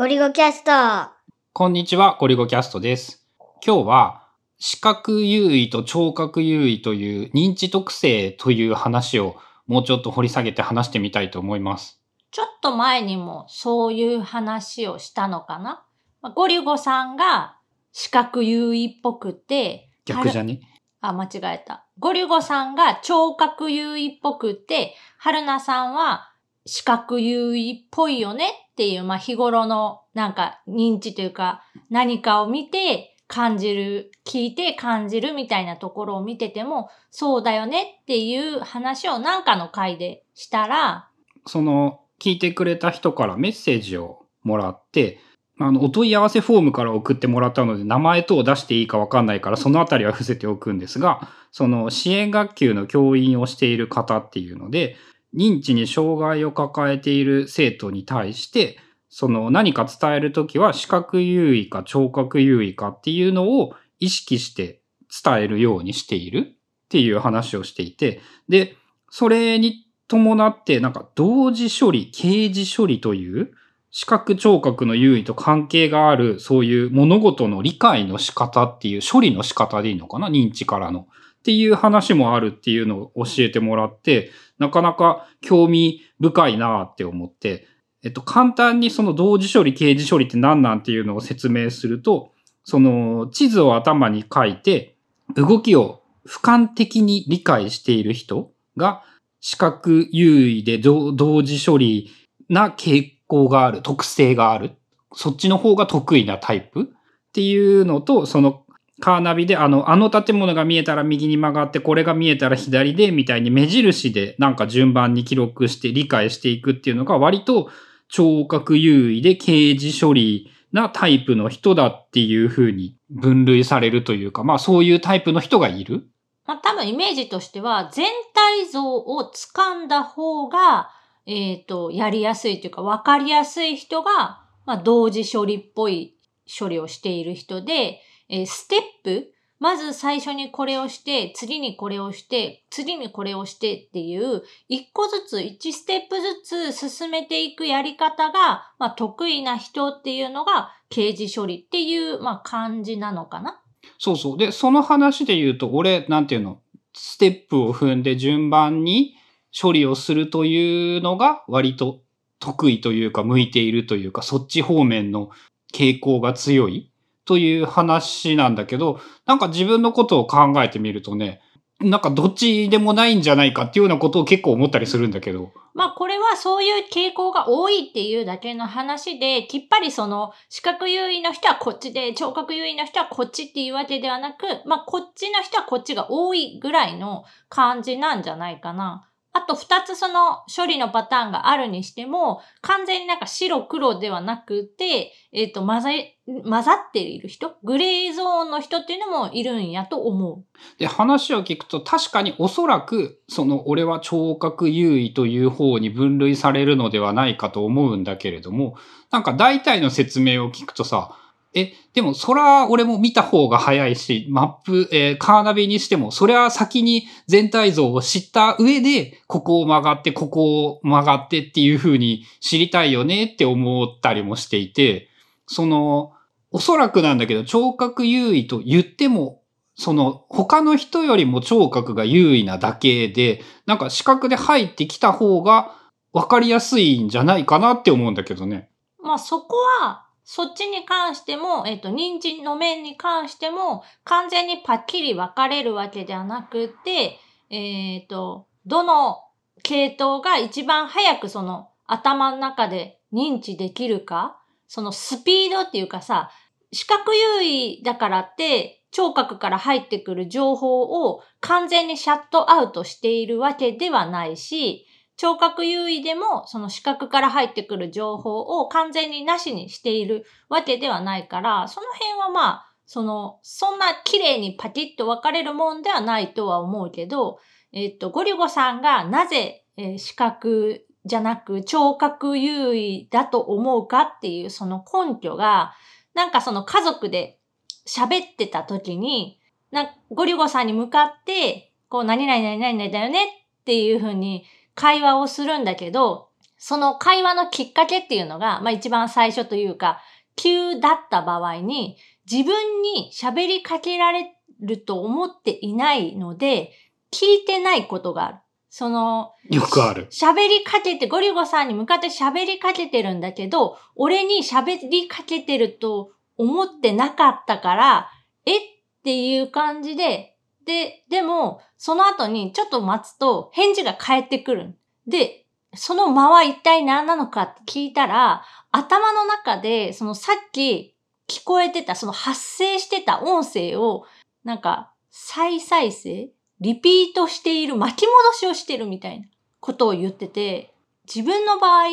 ゴリゴキャスト。こんにちは、ゴリゴキャストです。今日は、視覚優位と聴覚優位という認知特性という話をもうちょっと掘り下げて話してみたいと思います。ちょっと前にもそういう話をしたのかな？まあゴリゴさんが視覚優位っぽくて、逆じゃね？あ、間違えた。ゴリゴさんが聴覚優位っぽくて、春菜さんは視覚優位っぽいよね？っていう、まあ日頃のなんか認知というか何かを見て感じる、聞いて感じるみたいなところを見てても、そうだよねっていう話をなんかの回でしたら、その、聞いてくれた人からメッセージをもらって、あの、お問い合わせフォームから送ってもらったので、名前等を出していいかわかんないから、そのあたりは伏せておくんですが、その支援学級の教員をしている方っていうので、認知に障害を抱えている生徒に対して、その何か伝えるときは視覚優位か聴覚優位かっていうのを意識して伝えるようにしているっていう話をしていて、で、それに伴ってなんか同時処理、掲示処理という視覚聴覚の優位と関係があるそういう物事の理解の仕方っていう処理の仕方でいいのかな？認知からの。っていう話もあるっていうのを教えてもらって、なかなか興味深いなって思って、えっと、簡単にその同時処理、掲示処理って何なんていうのを説明すると、その地図を頭に書いて、動きを俯瞰的に理解している人が視覚優位で同時処理な傾向がある、特性がある。そっちの方が得意なタイプっていうのと、そのカーナビであの、あの建物が見えたら右に曲がって、これが見えたら左で、みたいに目印でなんか順番に記録して理解していくっていうのが割と聴覚優位で掲示処理なタイプの人だっていう風に分類されるというか、まあそういうタイプの人がいる。まあ、多分イメージとしては、全体像を掴んだ方が、えっ、と、やりやすいというか、わかりやすい人が、まあ、同時処理っぽい処理をしている人で、えーステップ？まず最初にこれをして、次にこれをして、次にこれをしてっていう、一個ずつ、一ステップずつ進めていくやり方が、まあ、得意な人っていうのが、刑事処理っていう、まあ、感じなのかな？そうそう。で、その話で言うと、俺、なんていうの、ステップを踏んで順番に処理をするというのが割と得意というか、向いているというか、そっち方面の傾向が強いという話なんだけど、なんか自分のことを考えてみるとね、なんかどっちでもないんじゃないかっていうようなことを結構思ったりするんだけど。まあこれはそういう傾向が多いっていうだけの話で、きっぱりその視覚優位の人はこっちで、聴覚優位の人はこっちっていうわけではなく、まあこっちの人はこっちが多いぐらいの感じなんじゃないかな。あと二つその処理のパターンがあるにしても、完全になんか白黒ではなくて、えっ、と混ざ、混ざっている人、グレーゾーンの人っていうのもいるんやと思う。で、話を聞くと確かにおそらく、その俺は聴覚優位という方に分類されるのではないかと思うんだけれども、なんか大体の説明を聞くとさ、え、でもそら俺も見た方が早いし、マップ、えーカーナビにしても、それは先に全体像を知った上で、ここを曲がって、ここを曲がってっていう風に知りたいよねって思ったりもしていて、その、おそらくなんだけど、聴覚優位と言っても、その、他の人よりも聴覚が優位なだけで、なんか視覚で入ってきた方が分かりやすいんじゃないかなって思うんだけどね。まあそこは、そっちに関しても、えっ、と、認知の面に関しても、完全にパッキリ分かれるわけではなくて、えっ、と、どの系統が一番早くその頭の中で認知できるか、そのスピードっていうかさ、視覚優位だからって、聴覚から入ってくる情報を完全にシャットアウトしているわけではないし、聴覚優位でもその視覚から入ってくる情報を完全になしにしているわけではないから、その辺はまあ、その、そんな綺麗にパキッと分かれるもんではないとは思うけど、えっと、ゴリゴさんがなぜ、えー視覚じゃなく聴覚優位だと思うかっていうその根拠が、なんかその家族で喋ってた時に、なゴリゴさんに向かって、こう、何々何々だよねっていうふうに会話をするんだけど、その会話のきっかけっていうのが、まあ一番最初というか、急だった場合に、自分に喋りかけられると思っていないので、聞いてないことがある。その、よくある。喋りかけて、ゴリゴさんに向かって喋りかけてるんだけど、俺に喋りかけてると思ってなかったから、え？っていう感じで、で、でも、その後にちょっと待つと返事が返ってくる。で、その間は一体何なのかって聞いたら、頭の中で、そのさっき聞こえてた、その発生してた音声を、なんか、再再生リピートしている、巻き戻しをしてるみたいなことを言ってて、自分の場合、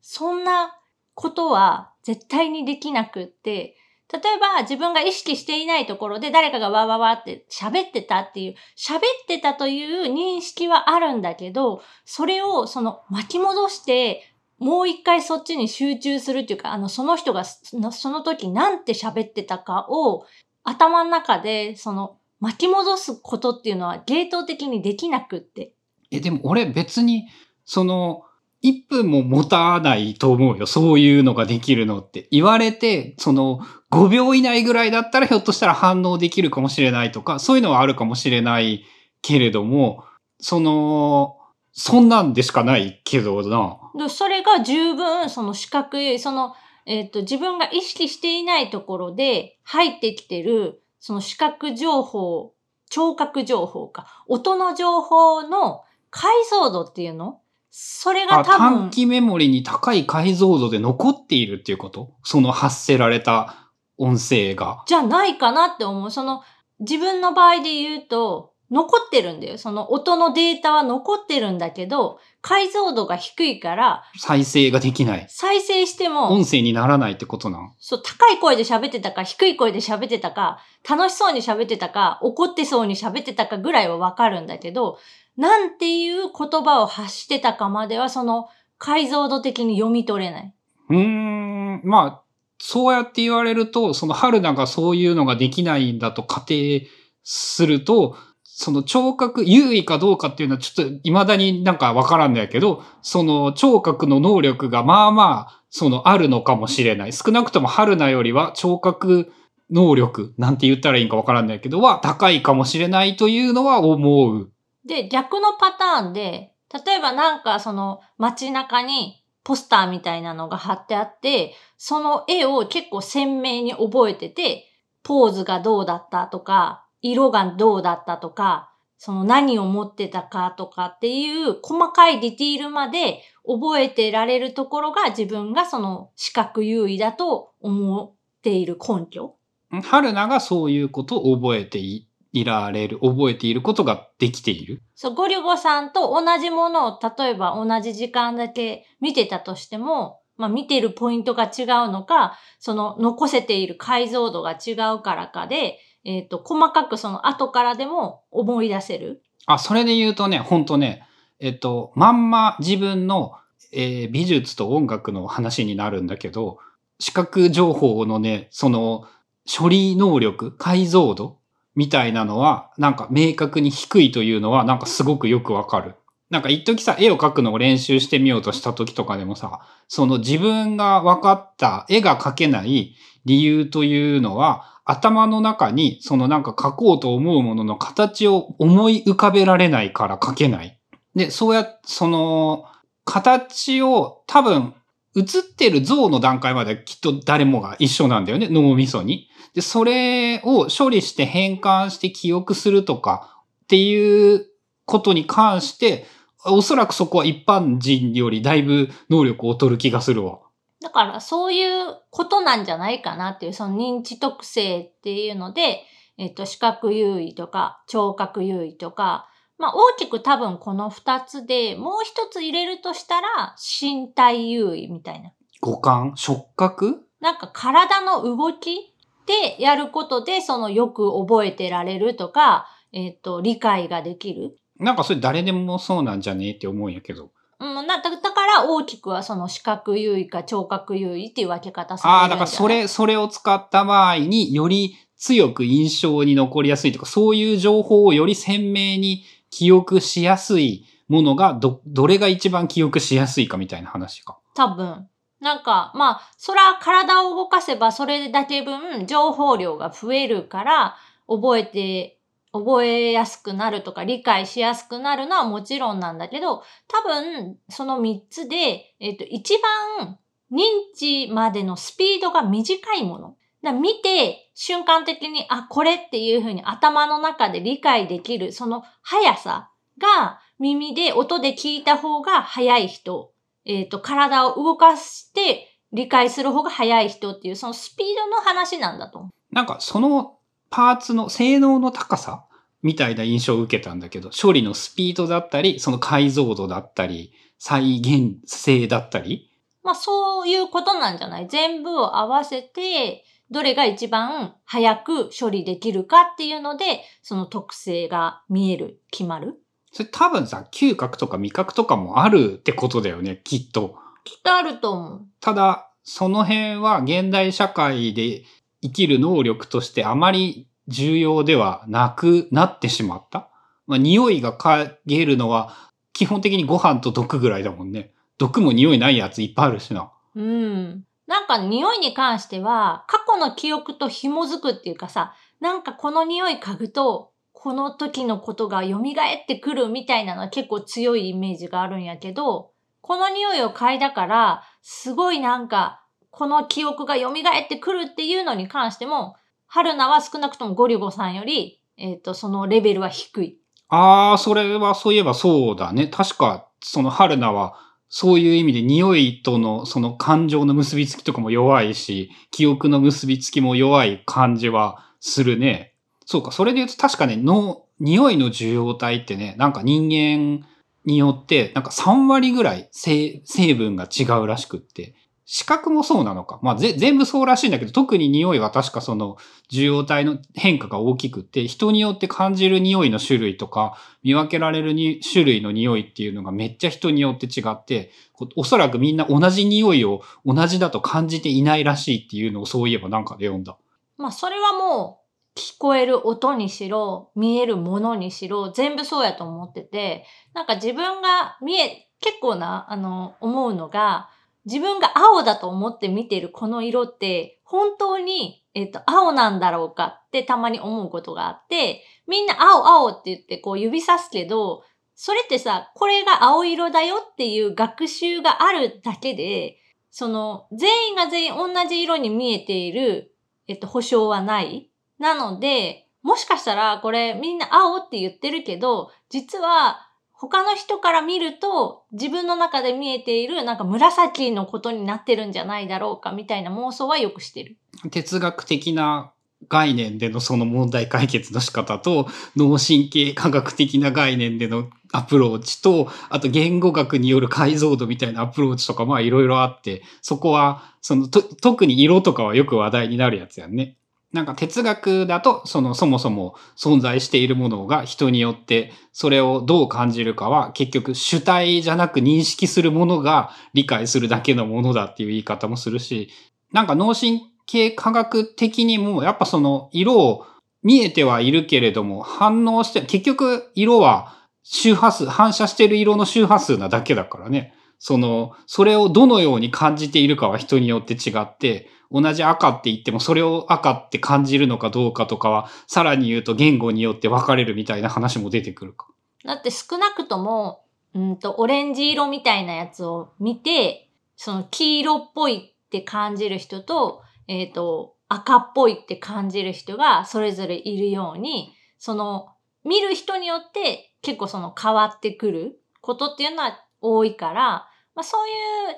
そんなことは絶対にできなくって、例えば自分が意識していないところで誰かがわわわって喋ってたっていう、喋ってたという認識はあるんだけど、それをその巻き戻して、もう一回そっちに集中するっていうか、あの、その人がその時なんて喋ってたかを頭の中でその巻き戻すことっていうのはゲート的にできなくって。え、でも俺別に、その、1分も持たないと思うよ。そういうのができるのって。言われて、その、5秒以内ぐらいだったらひょっとしたら反応できるかもしれないとか、そういうのはあるかもしれないけれども、その、そんなんでしかないけどな。それが十分、その視覚、その、えっ、と、自分が意識していないところで入ってきてる、その視覚情報、聴覚情報か、音の情報の解像度っていうのそれがあ多分短、期メモリに高い解像度で残っているっていうこと？その発せられた音声が。じゃないかなって思う。その、自分の場合で言うと、残ってるんだよ。その音のデータは残ってるんだけど、解像度が低いから、再生ができない。再生しても、音声にならないってことなん？そう、高い声で喋ってたか、低い声で喋ってたか、楽しそうに喋ってたか、怒ってそうに喋ってたかぐらいはわかるんだけど、なんていう言葉を発してたかまでは、その解像度的に読み取れない。うーん、まあ、そうやって言われると、その春菜がそういうのができないんだと仮定すると、その聴覚優位かどうかっていうのはちょっと未だになんかわからんだけど、その聴覚の能力がまあまあ、そのあるのかもしれない。少なくとも春菜よりは聴覚能力なんて言ったらいいんかわからんないけどは高いかもしれないというのは思う。で、逆のパターンで、例えばなんかその街中にポスターみたいなのが貼ってあって、その絵を結構鮮明に覚えてて、ポーズがどうだったとか、色がどうだったとか、その何を持ってたかとかっていう細かいディティールまで覚えてられるところが自分がその視覚優位だと思っている根拠。春菜がそういうことを覚えていいられる、覚えていることができている。そう、ゴリュゴさんと同じものを、例えば同じ時間だけ見てたとしても、まあ見てるポイントが違うのか、その残せている解像度が違うからかで、えっ、と、細かくその後からでも思い出せる。あ、それで言うとね、ほんとね、えっと、まんま自分の、えー美術と音楽の話になるんだけど、視覚情報のね、その、処理能力、解像度みたいなのは、なんか明確に低いというのは、なんかすごくよくわかる。なんか一時さ、絵を描くのを練習してみようとした時とかでもさ、その自分が分かった絵が描けない理由というのは、頭の中にそのなんか描こうと思うものの形を思い浮かべられないから描けない。で、そうや、その、形を多分、映ってる像の段階まできっと誰もが一緒なんだよね、脳みそに。で、それを処理して変換して記憶するとかっていうことに関して、おそらくそこは一般人よりだいぶ能力を劣る気がするわ。だからそういうことなんじゃないかなっていう、その認知特性っていうので、えっ、と、視覚優位とか聴覚優位とか、まあ大きく多分この二つで、もう一つ入れるとしたら身体優位みたいな。五感？触覚？なんか体の動きでやることで、そのよく覚えてられるとか、えっ、と、理解ができる。なんかそれ誰でもそうなんじゃねえって思うんやけど。うん、なだだから大きくはその視覚優位か聴覚優位っていう分け方されるああ、だからそれ、それを使った場合により強く印象に残りやすいとか、そういう情報をより鮮明に記憶しやすいものがど、どれが一番記憶しやすいかみたいな話か。多分。なんか、まあ、そら体を動かせばそれだけ分情報量が増えるから、覚えて、覚えやすくなるとか理解しやすくなるのはもちろんなんだけど、多分その3つで、えっ、と、一番認知までのスピードが短いもの。だ見て瞬間的に、あ、これっていうふうに頭の中で理解できる、その速さが耳で音で聞いた方が速い人えっ、と、体を動かして理解する方が早い人っていう、そのスピードの話なんだと。なんかそのパーツの性能の高さみたいな印象を受けたんだけど、処理のスピードだったり、その解像度だったり、再現性だったり。まあ、そういうことなんじゃない？全部を合わせて、どれが一番早く処理できるかっていうので、その特性が見える、決まる？それ多分さ、嗅覚とか味覚とかもあるってことだよね、きっと。きっとあると思う。ただ、その辺は現代社会で生きる能力としてあまり重要ではなくなってしまった。まあ、匂いが嗅げるのは基本的にご飯と毒ぐらいだもんね。毒も匂いないやついっぱいあるしな。うん。なんか匂いに関しては、過去の記憶と紐づくっていうかさ、なんかこの匂い嗅ぐと、この時のことが蘇ってくるみたいなのは結構強いイメージがあるんやけど、この匂いを嗅いだから、すごいなんか、この記憶が蘇ってくるっていうのに関しても、春菜は少なくともゴリゴさんより、えっ、と、そのレベルは低い。ああ、それはそういえばそうだね。確か、その春菜は、そういう意味で匂いとのその感情の結びつきとかも弱いし、記憶の結びつきも弱い感じはするね。そうか、それで言うと確かね、の、匂いの受容体ってね、なんか人間によって、なんか3割ぐらい成成分が違うらしくって、視覚もそうなのか。まあ、ぜ全部そうらしいんだけど、特に匂いは確かその受容体の変化が大きくって、人によって感じる匂いの種類とか、見分けられるに種類の匂いっていうのがめっちゃ人によって違って、おそらくみんな同じ匂いを同じだと感じていないらしいっていうのをそういえばなんかで読んだ。まあそれはもう聞こえる音にしろ、見えるものにしろ、全部そうやと思ってて、なんか自分が見え、結構な、あの、思うのが、自分が青だと思って見てるこの色って、本当に、えっ、と、青なんだろうかってたまに思うことがあって、みんな青青って言ってこう指さすけど、それってさ、これが青色だよっていう学習があるだけで、その、全員が全員同じ色に見えているえっと、保証はない。なので、もしかしたらこれみんな青って言ってるけど、実は他の人から見ると自分の中で見えているなんか紫のことになってるんじゃないだろうかみたいな妄想はよくしてる。哲学的な概念でのその問題解決の仕方と、脳神経科学的な概念でのアプローチと、あと言語学による解像度みたいなアプローチとかまあいろいろあって、そこは、そのと、特に色とかはよく話題になるやつやんね。なんか哲学だと、そのそもそも存在しているものが人によってそれをどう感じるかは結局主体じゃなく認識するものが理解するだけのものだっていう言い方もするし、なんか脳神経科学的にもやっぱその色を見えてはいるけれども反応して、結局色は周波数、反射している色の周波数なだけだからね。その、それをどのように感じているかは人によって違って、同じ赤って言ってもそれを赤って感じるのかどうかとかは、さらに言うと言語によって分かれるみたいな話も出てくるか。だって少なくとも、うんと、オレンジ色みたいなやつを見て、その黄色っぽいって感じる人と、えっ、と、赤っぽいって感じる人がそれぞれいるように、その、見る人によって結構その変わってくることっていうのは多いから、まあそういう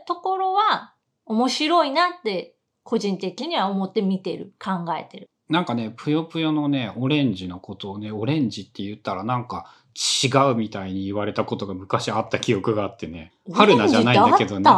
ところは面白いなって個人的には思って見てる、考えてる。なんかね、ぷよぷよのね、オレンジのことをね、オレンジって言ったらなんか違うみたいに言われたことが昔あった記憶があってね。春菜じゃないんだけどね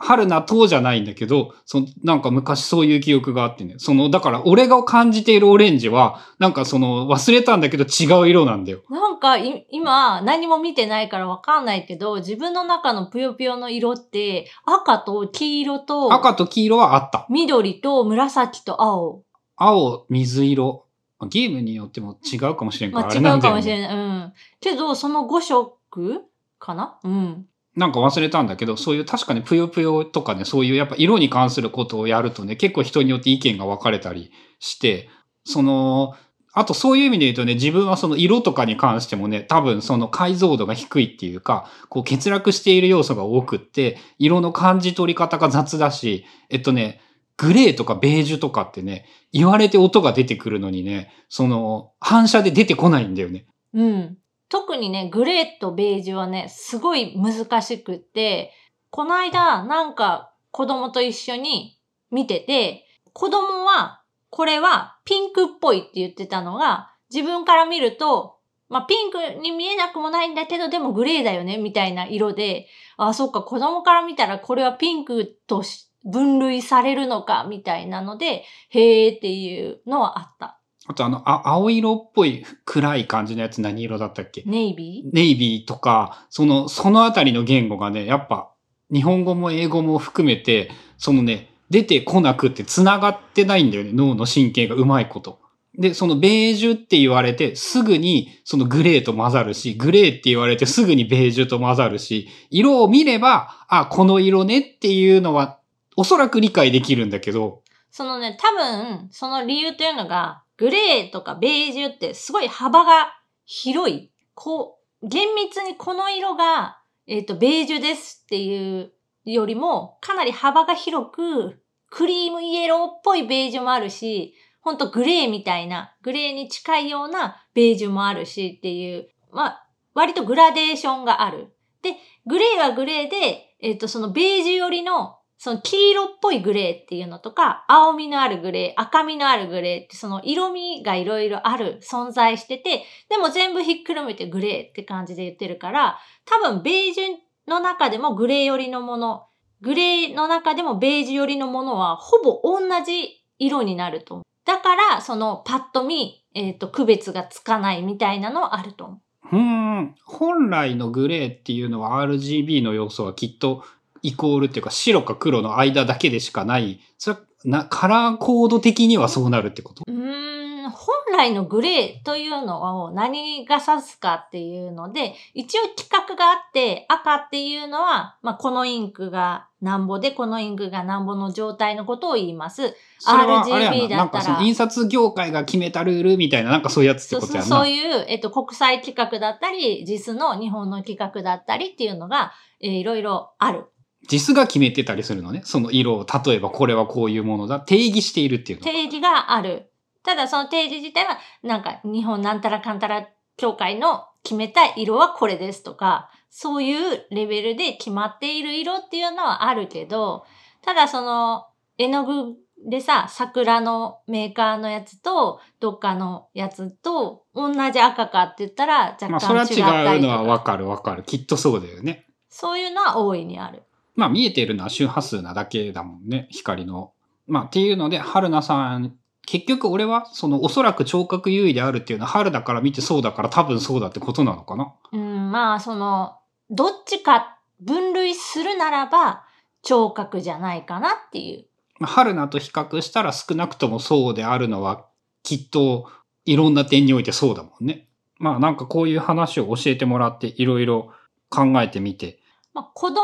春菜とじゃないんだけど、そなんか昔そういう記憶があってね。その、だから俺が感じているオレンジは、なんかその忘れたんだけど違う色なんだよ。なんかい今何も見てないからわかんないけど、自分の中のぷよぷよの色って赤と黄色と赤と黄色はあった。緑と紫と青。青、水色。ゲームによっても違うかもしれんから、まあ。違うかもしれない。うん。けど、その5色かな？うん。なんか忘れたんだけど、そういう確かにぷよぷよとかね、そういうやっぱ色に関することをやるとね、結構人によって意見が分かれたりして、その、あとそういう意味で言うとね、自分はその色とかに関してもね、多分その解像度が低いっていうか、こう欠落している要素が多くって、色の感じ取り方が雑だし、えっとね、グレーとかベージュとかってね、言われて音が出てくるのにね、その反射で出てこないんだよね。うん。特にね、グレーとベージュはね、すごい難しくって、この間、なんか子供と一緒に見てて、子供は、これはピンクっぽいって言ってたのが、自分から見ると、まあ、ピンクに見えなくもないんだけど、でもグレーだよね、みたいな色で、あ、そっか、子供から見たらこれはピンクと分類されるのか、みたいなので、へーっていうのはあった。あとあの、あ青色っぽい暗い感じのやつ何色だったっけ？ネイビー？ネイビーとか、その、そのあたりの言語がね、やっぱ、日本語も英語も含めて、そのね、出てこなくって繋がってないんだよね、脳の神経がうまいこと。で、そのベージュって言われて、すぐにそのグレーと混ざるし、グレーって言われてすぐにベージュと混ざるし、色を見れば、あ、この色ねっていうのは、おそらく理解できるんだけど、そのね、多分、その理由というのが、グレーとかベージュってすごい幅が広い。こう、厳密にこの色が、えっ、と、ベージュですっていうよりも、かなり幅が広く、クリームイエローっぽいベージュもあるし、ほんとグレーみたいな、グレーに近いようなベージュもあるしっていう、まあ、割とグラデーションがある。で、グレーはグレーで、えっ、と、そのベージュ寄りのその黄色っぽいグレーっていうのとか、青みのあるグレー、赤みのあるグレーってその色味がいろいろある、存在してて、でも全部ひっくるめてグレーって感じで言ってるから、多分ベージュの中でもグレー寄りのもの、グレーの中でもベージュ寄りのものはほぼ同じ色になると思う。だから、そのパッと見、えっ、と、区別がつかないみたいなのはあると思う。うん、本来のグレーっていうのは RGB の要素はきっとイコールっていうか白か黒の間だけでしかない。それはなカラーコード的にはそうなるってこと？うーん、本来のグレーというのを何が指すかっていうので、一応規格があって、赤っていうのは、まあ、このインクがなんぼで、このインクがなんぼの状態のことを言います。RGB な。なんかその印刷業界が決めたルールみたいな、なんかそういうやつってそうそうことやんな。そういう、えっと、国際規格だったり、実の日本の規格だったりっていうのが、えーいろいろある。実が決めてたりするのね。その色を、例えばこれはこういうものだ。定義しているっていうの。定義がある。ただその定義自体は、なんか日本なんたらかんたら協会の決めた色はこれですとか、そういうレベルで決まっている色っていうのはあるけど、ただその絵の具でさ、桜のメーカーのやつと、どっかのやつと、同じ赤かって言ったら若まあそれは干違ったりとか、違うのはわかるわかる。きっとそうだよね。そういうのは大いにある。まあ見えているのは周波数なだけだもんね、光の。まあっていうので、春菜さん、結局俺はそのおそらく聴覚優位であるっていうのは春だから見てそうだから多分そうだってことなのかな。うん、まあ、その、どっちか分類するならば、聴覚じゃないかなっていう。まあ春菜と比較したら少なくともそうであるのはきっといろんな点においてそうだもんね。まあなんかこういう話を教えてもらっていろいろ考えてみて。まあ、子供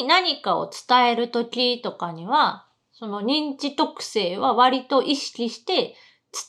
に何かを伝えるときとかには、その認知特性は割と意識して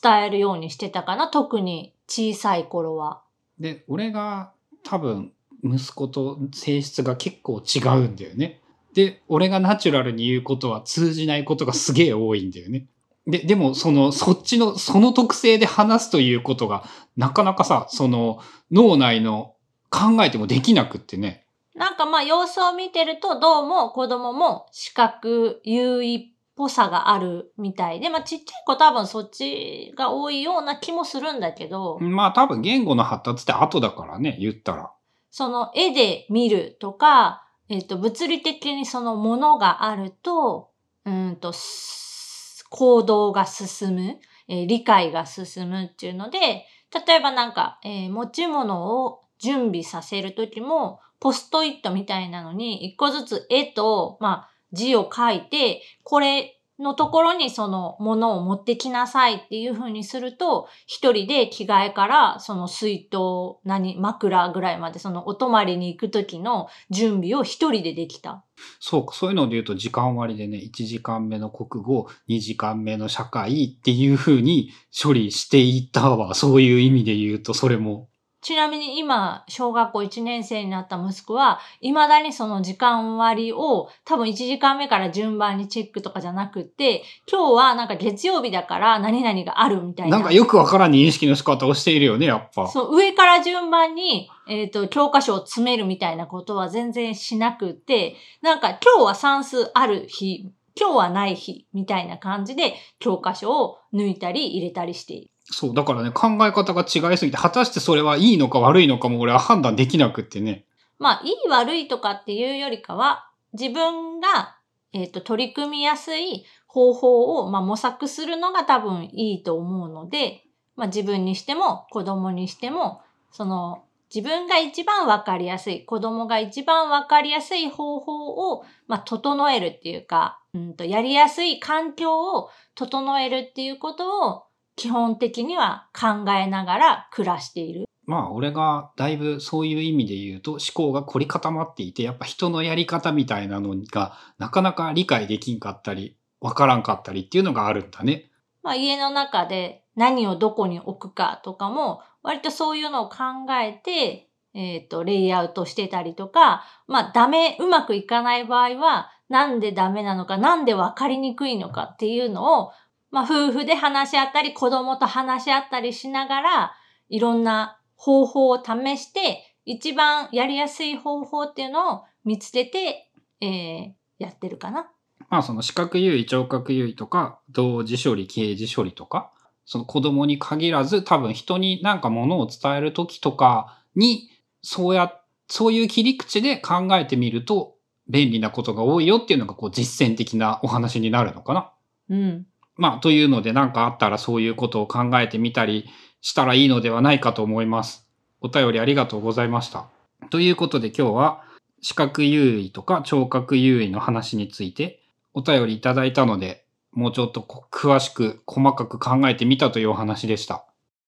伝えるようにしてたかな。特に小さい頃は。で、俺が多分息子と性質が結構違うんだよね。で、俺がナチュラルに言うことは通じないことがすげえ多いんだよね。で、でもその、そっちの、その特性で話すということが、なかなかさ、その脳内の考えてもできなくってね。なんかまあ様子を見てるとどうも子供も視覚優位っぽさがあるみたいで、まあちっちゃい子多分そっちが多いような気もするんだけど、まあ多分言語の発達って後だからね、言ったら。その絵で見るとか、えっ、と、物理的にそのものがあると、うんと、す行動が進む、えー理解が進むっていうので、例えばなんか、えー持ち物を準備させるときも、ポストイットみたいなのに、一個ずつ絵と、まあ、字を書いて、これのところにそのものを持ってきなさいっていう風にすると、一人で着替えからその水筒、何、枕ぐらいまでそのお泊まりに行く時の準備を一人でできた。そうか、そういうので言うと時間割でね、1時間目の国語、2時間目の社会っていう風に処理していたわ。そういう意味で言うと、それも。ちなみに今、小学校1年生になった息子は、未だにその時間割を多分1時間目から順番にチェックとかじゃなくて、今日はなんか月曜日だから何々があるみたいな。なんかよくわからん認識の仕方をしているよね、やっぱ。そう、上から順番に、えっ、と、教科書を詰めるみたいなことは全然しなくて、なんか今日は算数ある日、今日はない日みたいな感じで教科書を抜いたり入れたりしている。そう、だからね、考え方が違いすぎて、果たしてそれはいいのか悪いのかも俺は判断できなくってね。まあ、いい悪いとかっていうよりかは、自分が、えっ、と、取り組みやすい方法を、まあ、模索するのが多分いいと思うので、まあ、自分にしても子供にしても、その、自分が一番わかりやすい、子供が一番わかりやすい方法を、まあ、整えるっていうか、うんと、やりやすい環境を整えるっていうことを基本的には考えながら暮らしている。まあ、俺がだいぶそういう意味で言うと思考が凝り固まっていて、やっぱ人のやり方みたいなのがなかなか理解できんかったり、わからんかったりっていうのがあるんだね。まあ、家の中で何をどこに置くかとかも、割とそういうのを考えて、えっ、ー、と、レイアウトしてたりとか、まあ、ダメ、うまくいかない場合は、なんでダメなのか、なんでわかりにくいのかっていうのを、まあ、夫婦で話し合ったり、子供と話し合ったりしながら、いろんな方法を試して、一番やりやすい方法っていうのを見つけて、えー、やってるかな。まあその視覚優位、聴覚優位とか、同時処理、掲示処理とか、その子供に限らず多分人になんかものを伝えるときとかに、そうや、そういう切り口で考えてみると便利なことが多いよっていうのがこう実践的なお話になるのかな。うん。まあ、というので何かあったらそういうことを考えてみたりしたらいいのではないかと思います。お便りありがとうございました。ということで今日は視覚優位とか聴覚優位の話についてお便りいただいたので、もうちょっと詳しく細かく考えてみたというお話でした。